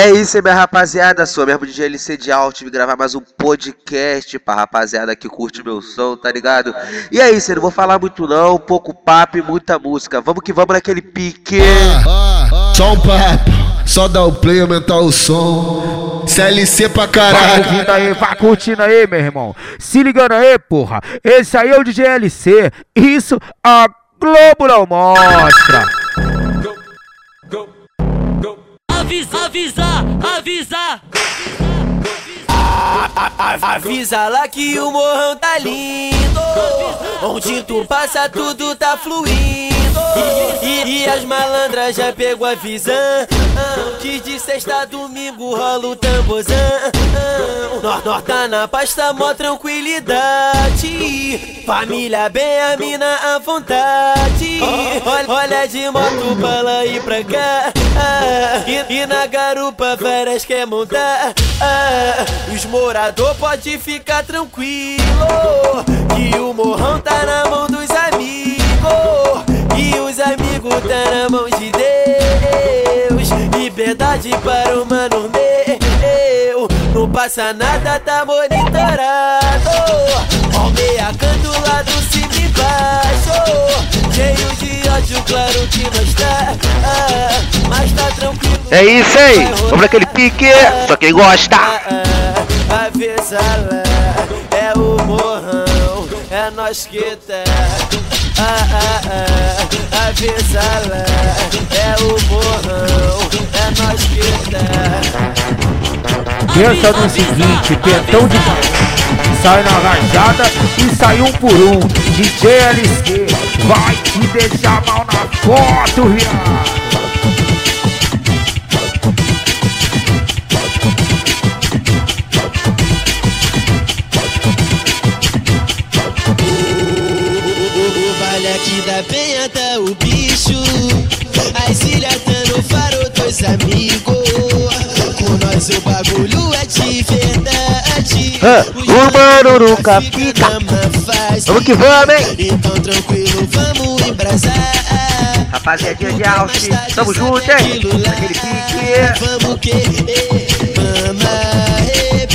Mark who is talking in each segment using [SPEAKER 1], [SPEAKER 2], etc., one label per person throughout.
[SPEAKER 1] É isso aí, minha rapaziada. Sou mesmo de GLC de Alt. Vim gravar mais um podcast pra rapaziada que curte meu som, tá ligado? E é isso, eu não vou falar muito não. Pouco papo e muita música. Vamos que vamos naquele pique.
[SPEAKER 2] Só um papo, só dar o play, aumentar o som. CLC pra
[SPEAKER 3] Vai
[SPEAKER 2] caralho.
[SPEAKER 3] ouvindo aí, vai curtindo aí, meu irmão. Se ligando aí, porra. Esse aí é o de GLC. Isso a Globo não mostra.
[SPEAKER 4] Avisa, avisa, avisa.
[SPEAKER 5] Avisa lá que o morrão tá lindo. Onde tu passa, tudo tá fluindo. E, e as malandras já pegou a visão. Que de sexta a domingo rola o tamborzão. Nós, tá na pasta, mó tranquilidade. Família bem, a mina à vontade. Olha, olha de moto pra lá e pra cá. Ah, e, e na garupa várias quer montar. Ah, os morador pode ficar tranquilo. Que o morrão tá na mão dos amigos. E os amigos tá na mão de Deus. Liberdade para o mano meu. Não passa nada, tá monitorado. Almeia canto lá do cima e baixo. Cheio de ódio, claro que nós tá. ah, mas tá tranquilo.
[SPEAKER 1] É isso aí. Vamos naquele pique. Só quem gosta.
[SPEAKER 5] Avisa lá, é o morrão, é nós que tá. Ah, ah, ah, avisa lá, é o morrão, é nós que tá.
[SPEAKER 3] Pensa no seguinte, pentão de sai na rajada e sai um por um. DJ LC vai te deixar mal na foto, viado.
[SPEAKER 5] Da penha tá o bicho. As ilhas tá no faro dos amigos. Com nós o bagulho é.
[SPEAKER 1] Ah, o mano nunca
[SPEAKER 5] fica.
[SPEAKER 1] Vamos que vamos, hein?
[SPEAKER 5] Então tranquilo, vamos embrasar.
[SPEAKER 1] Rapaziadinha de Alt. Tamo junto, hein? Naquele pique.
[SPEAKER 5] Vamos que vamos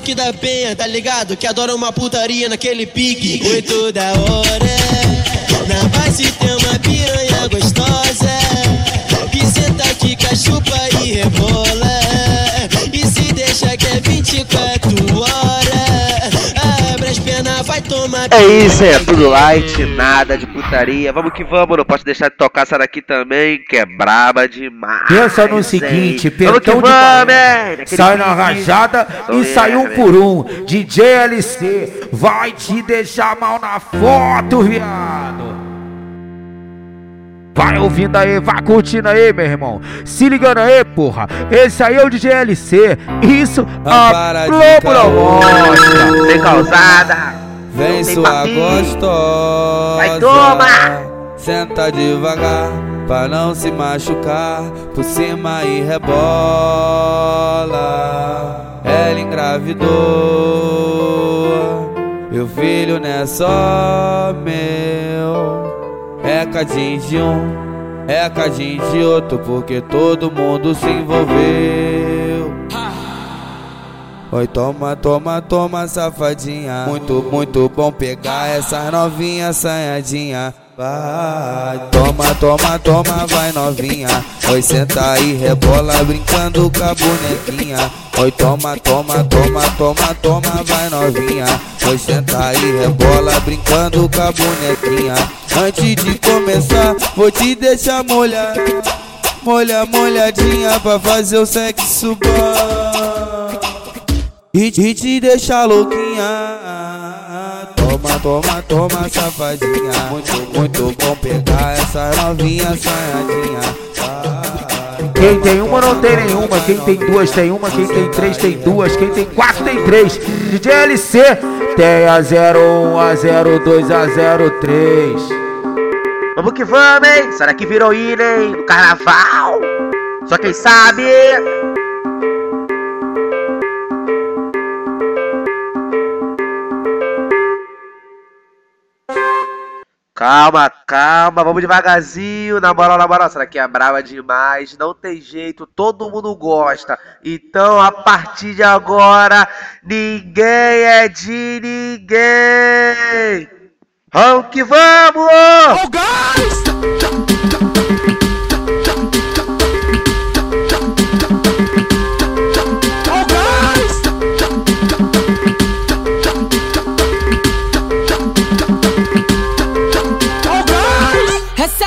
[SPEAKER 5] aqui da penha, tá ligado? Que adora uma putaria naquele pique. Muito da hora. Na base tem uma piranha gostosa. Que senta aqui, cachupa e rebola. É
[SPEAKER 1] isso, é tudo light, nada de putaria. Vamos que vamos, não posso deixar de tocar essa daqui também, que é braba demais.
[SPEAKER 3] Pensa no
[SPEAKER 1] hein?
[SPEAKER 3] seguinte,
[SPEAKER 1] Vamos
[SPEAKER 3] pentão de
[SPEAKER 1] vamos, hein? Naquele
[SPEAKER 3] Sai na rajada e sai um
[SPEAKER 1] né?
[SPEAKER 3] por um. DJ LC vai te deixar mal na foto, viado. Vai ouvindo aí, vai curtindo aí, meu irmão. Se ligando aí, porra. Esse aí é o DJ LC. Isso a
[SPEAKER 6] de
[SPEAKER 3] Globo não mostra.
[SPEAKER 1] Sem causada.
[SPEAKER 6] Vem sua gostosa.
[SPEAKER 1] Vai, toma!
[SPEAKER 6] Senta devagar pra não se machucar. Por cima e rebola. Ela engravidou. O filho não é só meu. É cadinho de um, é cadinho de outro. Porque todo mundo se envolveu. Oi, toma, toma, toma, safadinha. Muito, muito bom pegar essa novinha assanhadinha. Vai, toma, toma, toma, vai novinha. Oi, senta aí, rebola, brincando com a bonequinha. Oi, toma, toma, toma, toma, toma, vai novinha. Oi, senta aí, rebola, brincando com a bonequinha. Antes de começar, vou te deixar molhar. Molha, molhadinha pra fazer o sexo bom e, e te deixa louquinha. Toma, toma, toma, safadinha. Muito, muito bom pegar essa novinha assanhadinha.
[SPEAKER 3] Quem tem uma não tem nenhuma. Quem tem duas tem uma. Quem tem três tem duas. Quem tem quatro tem três. DJ LC tem a 01, a 02, a 03.
[SPEAKER 1] Vamos que vamos, hein? Será que virou ilha, hein? No carnaval? Só quem sabe. Calma, calma, vamos devagarzinho. Na moral, na moral, essa daqui é brava demais. Não tem jeito, todo mundo gosta. Então, a partir de agora, ninguém é de ninguém. Vamos que vamos!
[SPEAKER 7] Essa é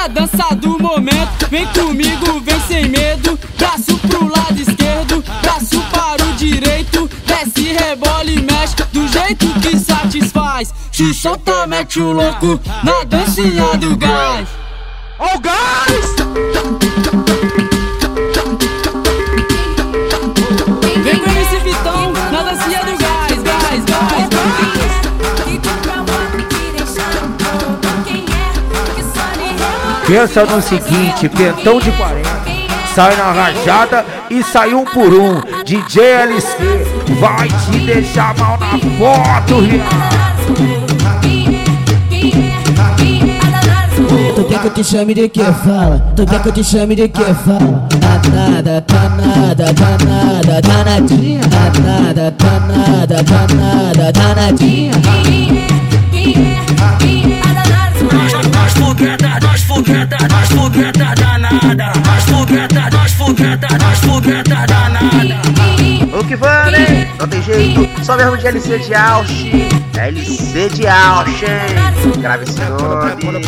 [SPEAKER 7] a dança do momento, vem comigo, vem sem medo. Braço pro lado esquerdo, braço para o direito. Desce, rebola e mexe do jeito que satisfaz. Se solta, mete o louco na dancinha do gás. Ó o gás!
[SPEAKER 3] Pensa no seguinte, pentão de 40. Sai na rajada e sai um por um. DJ LC vai te deixar mal na foto.
[SPEAKER 8] Tu quer que eu te chame de que fala? Tu quer que eu te chame de que fala? Danada, danada, danada, danadinha. Danada, danada, danada, danadinha.
[SPEAKER 4] Danada. Danada.
[SPEAKER 1] Vamos que hein? Não tem jeito, só mesmo de LC de Ausch. LC de Ausch, hein? Grave esse nome.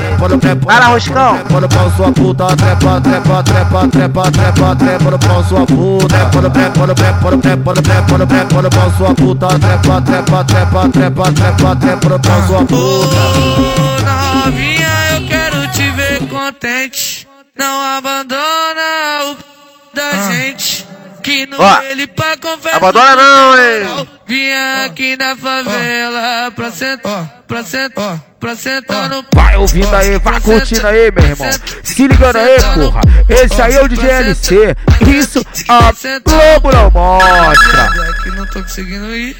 [SPEAKER 1] Vai lá, Roscão.
[SPEAKER 2] Pau sua puta, trepa, trepa, trepa, trepa, trepa, trepa pau sua puta. No trepa no trepa no trepa no trepa no trepa no pau sua puta, trepa, trepa, trepa, trepa, trepa, trepa no pau sua.
[SPEAKER 6] Ô, novinha, eu quero te ver contente. Não abandona o p da gente. Que no
[SPEAKER 1] Ó,
[SPEAKER 6] ele pra conversa.
[SPEAKER 1] abandona não, hein?
[SPEAKER 6] Vinha aqui na favela pra sentar, pra sentar, pra sentar no
[SPEAKER 3] Vai ouvindo aí, vai curtindo aí, meu irmão. Se ligando aí, porra. Esse aí é o DJ LC. Isso a Globo não mostra.
[SPEAKER 6] É que não tô conseguindo ir.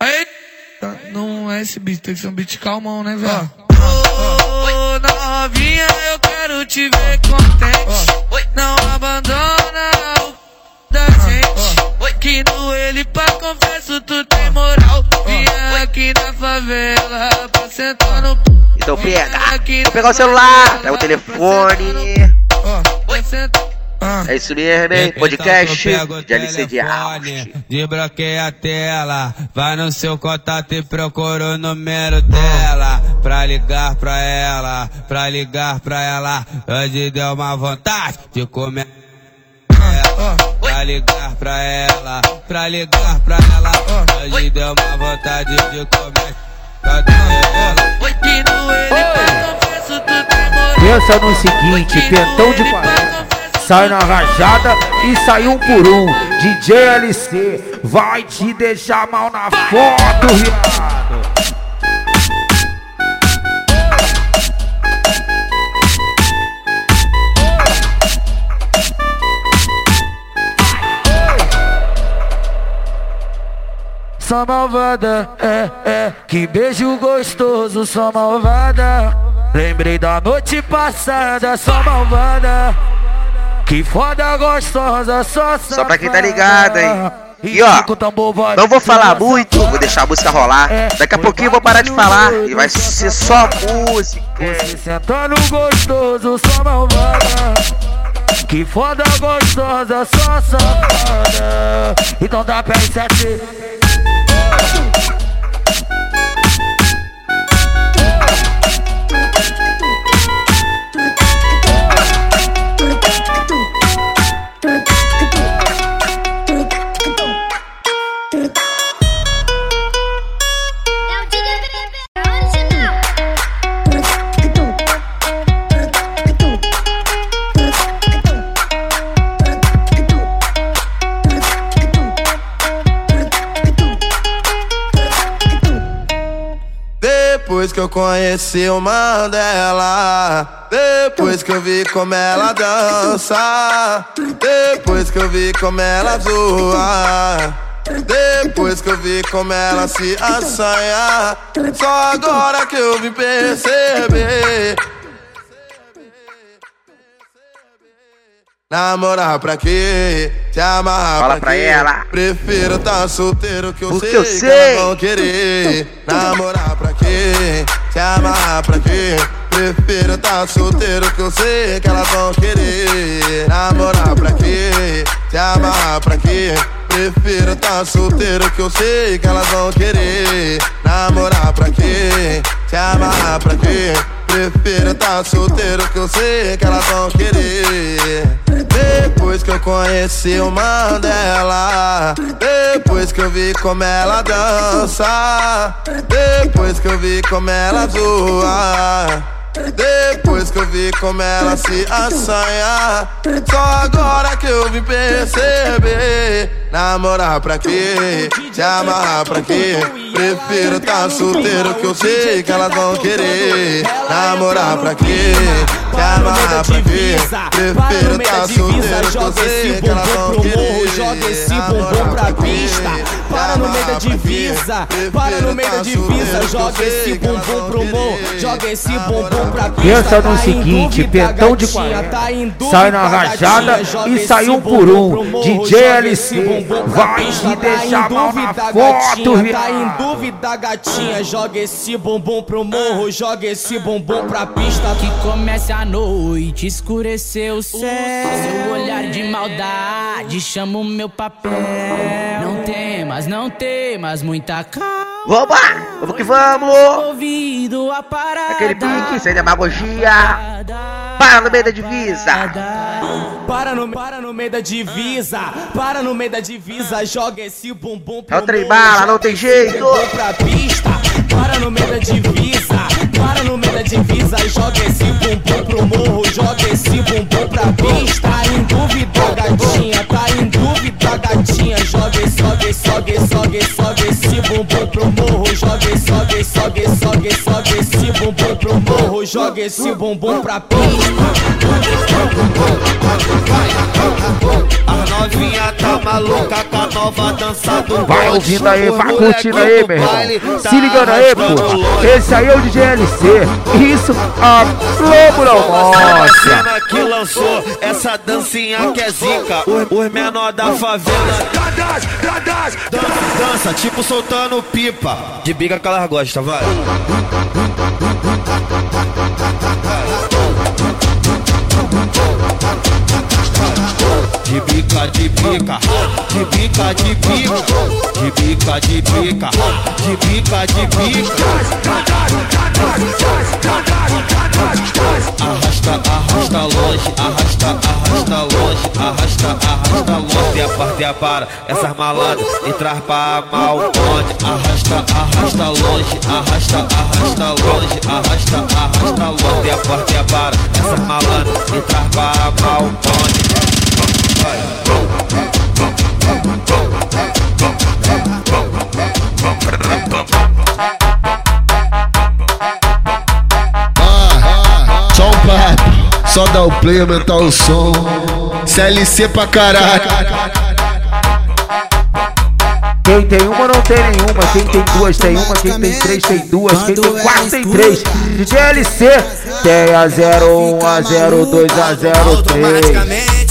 [SPEAKER 6] Aí, tá, não é esse beat, tem que ser um beat calmão, né, velho? Ô, novinha, eu quero te ver contente. Não abandona o da gente. Que no ele pra confesso tu tem moral. Vinha aqui na favela pra sentar no.
[SPEAKER 1] Então pega. Vou pegar o celular, pega o telefone.
[SPEAKER 6] Pra sentar.
[SPEAKER 1] É isso mesmo, hein? Podcast
[SPEAKER 6] tu pega o
[SPEAKER 1] de LC de
[SPEAKER 6] telefone,
[SPEAKER 1] Ausch.
[SPEAKER 6] Desbloqueia a tela, vai no seu contato e procura o número dela. Pra ligar pra ela, pra ligar pra ela. Hoje deu uma vontade de comer. ela. Pra ligar pra ela, pra ligar pra ela. Hoje deu uma vontade de comer. Ele confesso tu.
[SPEAKER 3] Pensa no seguinte, pentão de 40. Sai na rajada e sai um por um. DJ LC vai te deixar mal na foto, viado. Só malvada, é, é, que beijo gostoso, só malvada. Lembrei da noite passada, só malvada. Que foda gostosa, só
[SPEAKER 1] Só pra quem tá ligado, hein? E ó,
[SPEAKER 3] vai
[SPEAKER 1] Não vou falar muito, vou deixar a música rolar. Daqui a pouquinho eu vou parar de falar e vai ser só música.
[SPEAKER 3] Você sentando gostoso, só malvada. Que foda gostosa, só safada. Então dá pé em sete.
[SPEAKER 9] Que eu conheci o Mandela. Depois que eu vi como ela dança. Depois que eu vi como ela zoa. Depois que eu vi como ela se assanha. Só agora que eu vim perceber. Namorar pra quê? Se amarrar
[SPEAKER 1] Fala
[SPEAKER 9] pra,
[SPEAKER 1] pra ela.
[SPEAKER 9] Prefiro tá solteiro que eu
[SPEAKER 1] Porque
[SPEAKER 9] sei
[SPEAKER 1] eu
[SPEAKER 9] que
[SPEAKER 1] sei.
[SPEAKER 9] elas vão querer. Namorar pra quê? Se amarrar pra quê? Prefiro tá solteiro que eu sei que elas vão querer. Namorar pra quê? Se amarrar pra quê? Prefiro tá solteiro que eu sei que elas vão querer. Namorar pra quê? Se amarrar pra quê? Prefiro tá solteiro que eu sei que elas vão querer. Depois que eu conheci o Mandela. Depois que eu vi como ela dança. Depois que eu vi como ela zoa. Depois que eu vi como ela se assanha Só agora que eu vim perceber Namorar pra quê? Se amarrar pra quê? Prefiro tá solteiro que eu sei que elas vão querer Namorar pra quê? Se amarrar pra quê? Prefiro tá solteiro que eu sei que elas vão querer.
[SPEAKER 10] joga esse bumbum pra pista. Para no meio da divisa, para no meio da divisa, joga esse bumbum pro morro, joga esse bumbum pra pista.
[SPEAKER 3] Pensa no
[SPEAKER 10] Tá
[SPEAKER 3] seguinte, pentão de
[SPEAKER 10] gatinha,
[SPEAKER 3] 40.
[SPEAKER 10] tá em dúvida,
[SPEAKER 3] Sai na rajada
[SPEAKER 10] joga
[SPEAKER 3] e
[SPEAKER 10] esse
[SPEAKER 3] sai um por
[SPEAKER 10] bumbum
[SPEAKER 3] um.
[SPEAKER 10] pro morro,
[SPEAKER 3] DJ
[SPEAKER 10] joga
[SPEAKER 3] LC,
[SPEAKER 10] esse bumbum
[SPEAKER 3] vai
[SPEAKER 10] tá em
[SPEAKER 3] deixar mal na
[SPEAKER 10] dúvida,
[SPEAKER 3] foto,
[SPEAKER 10] gatinha, Tá em dúvida, gatinha, joga esse bumbum pro morro, joga esse bumbum pra pista.
[SPEAKER 11] Que comece a noite, escureceu o céu. Seu olhar de maldade chama o meu papel. Não temas, não temas, muita calma.
[SPEAKER 1] Vamos! Vamos que vamos!
[SPEAKER 11] Ouvido a parada.
[SPEAKER 1] Aquele pique, sem demagogia. Para no meio da divisa.
[SPEAKER 10] Para no, para no meio da divisa, para no meio da divisa, joga esse bumbum pro
[SPEAKER 1] É o trem bala, não tem jeito.
[SPEAKER 10] pra pista. Para no meio da divisa, para no meio da divisa, joga esse bumbum pro morro, joga esse bumbum pra pista. Tá em dúvida, gatinha, tá em dúvida, gatinha, joga esse, joga esse, joga esse, joga esse, bumbum pro morro, joga esse, joga esse, joga esse, joga esse bumbum pro morro, joga esse bumbum pra pista.
[SPEAKER 12] A novinha tá maluca com a nova dança do
[SPEAKER 3] Vai ouvindo aí, vai curtindo aí, meu irmão.
[SPEAKER 12] baile tá
[SPEAKER 3] Se ligando aí, pô. Esse aí é o DJ LC. Isso, a Globo não mostra.
[SPEAKER 12] Cena que lançou essa dancinha que é zica. Os, menor da favela dança, tipo soltando pipa. De bica que elas gostam, vai. De bica, de bica, de bica, de bica, de bica, de bica, de bica, de bica. Arrasta, arrasta longe, arrasta, arrasta longe, arrasta, arrasta longe. A parte a para, essas malandras e traz pra mal onde. Arrasta, arrasta longe, arrasta, arrasta longe, arrasta, arrasta longe. A parte a para, essas malandras e traz pra mal onde.
[SPEAKER 2] Só dá o play, aumentar o som. CLC pra caralho.
[SPEAKER 3] Quem tem uma não tem nenhuma, quem tem duas tem uma, quem tem três tem duas, quem tem quatro tem três. DJ LC tem a 01, a 02, a 03.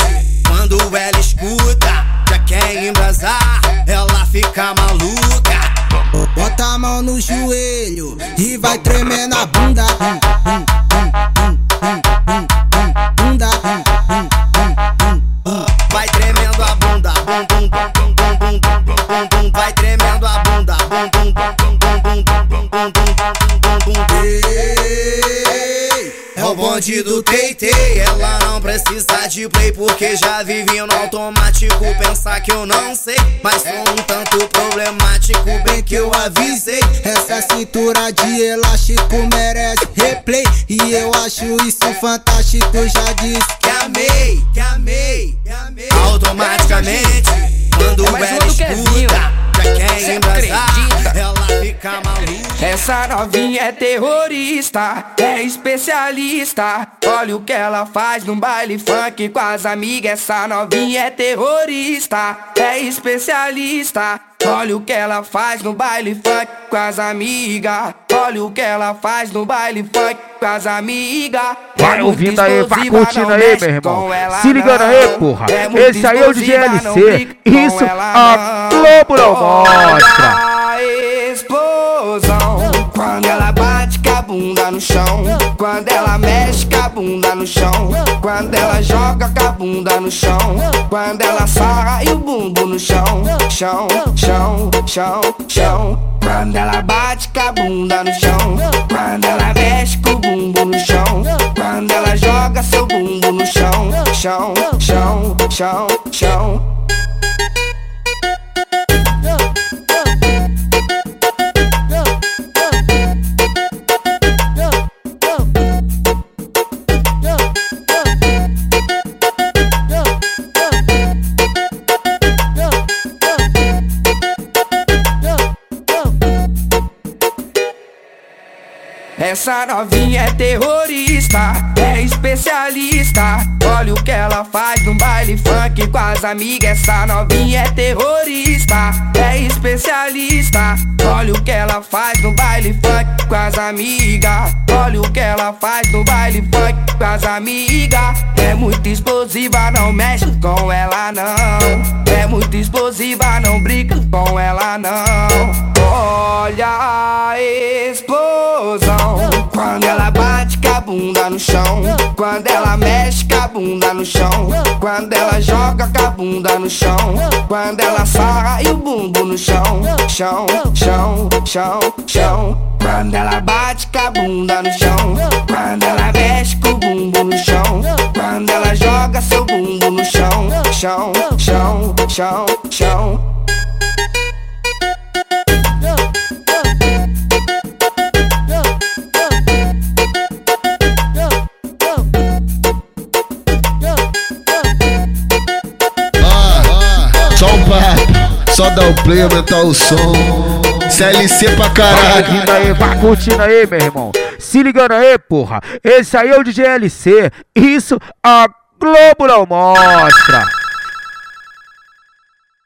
[SPEAKER 13] a mão no joelho e vai tremer na bunda. Bunda.
[SPEAKER 10] Vai tremendo a bunda. Vai tremendo a bunda. Vai tremendo a bunda o bonde do Teitei, ela não precisa de play porque já vive no automático. Pensar que eu não sei, mas sou um tanto problemático. Bem que eu avisei,
[SPEAKER 13] Essa cintura de elástico merece replay. E eu acho isso fantástico. Já disse
[SPEAKER 10] que amei, que amei, que amei. Automaticamente, quando
[SPEAKER 11] É
[SPEAKER 14] Essa novinha é terrorista, é especialista. Olha o que ela faz no baile funk com as amigas. Essa novinha é terrorista, é especialista. Olha o que ela faz no baile funk com as amigas. Olha o que ela faz no baile funk com as amigas.
[SPEAKER 3] Vai ouvindo aí, vai curtindo aí, meu irmão. Se ligando aí, porra. Esse aí é o DGLC. Isso a Globo não mostra.
[SPEAKER 14] Bunda no chão. Quando ela mexe com a bunda no chão. Quando ela joga com a bunda no chão. Quando ela sarra e o bumbum no chão. Chão, chão, chão, chão. Quando ela bate com a bunda no chão. Quando ela mexe com o bumbum no chão. Quando ela joga seu bumbum no chão. Chão, chão, chão, chão. Essa novinha é terrorista, é especialista. Olha o que ela faz no baile funk com as amigas. Essa novinha é terrorista, é especialista. Olha o que ela faz no baile funk com as amigas. Olha o que ela faz no baile funk com as amigas. É muito explosiva, não mexe com ela não. É muito explosiva, não brinca com ela não. Olha a explosão Quando ela bate com a bunda no chão Quando ela mexe com a bunda no chão Quando ela joga com a bunda no chão Quando ela sarra e o bumbum no chão Chão, chão, chão, chão. Quando ela bate com a bunda no chão Quando ela mexe com o bumbum no chão Quando ela joga seu bumbum no chão Chão, chão, chão, chão
[SPEAKER 2] dá o play, aumentar o som. CLC pra
[SPEAKER 3] Vai
[SPEAKER 2] caralho.
[SPEAKER 3] curtindo aí, vai curtindo aí, meu irmão. Se ligando aí, porra. Esse aí é o DGLC. Isso a Globo não mostra.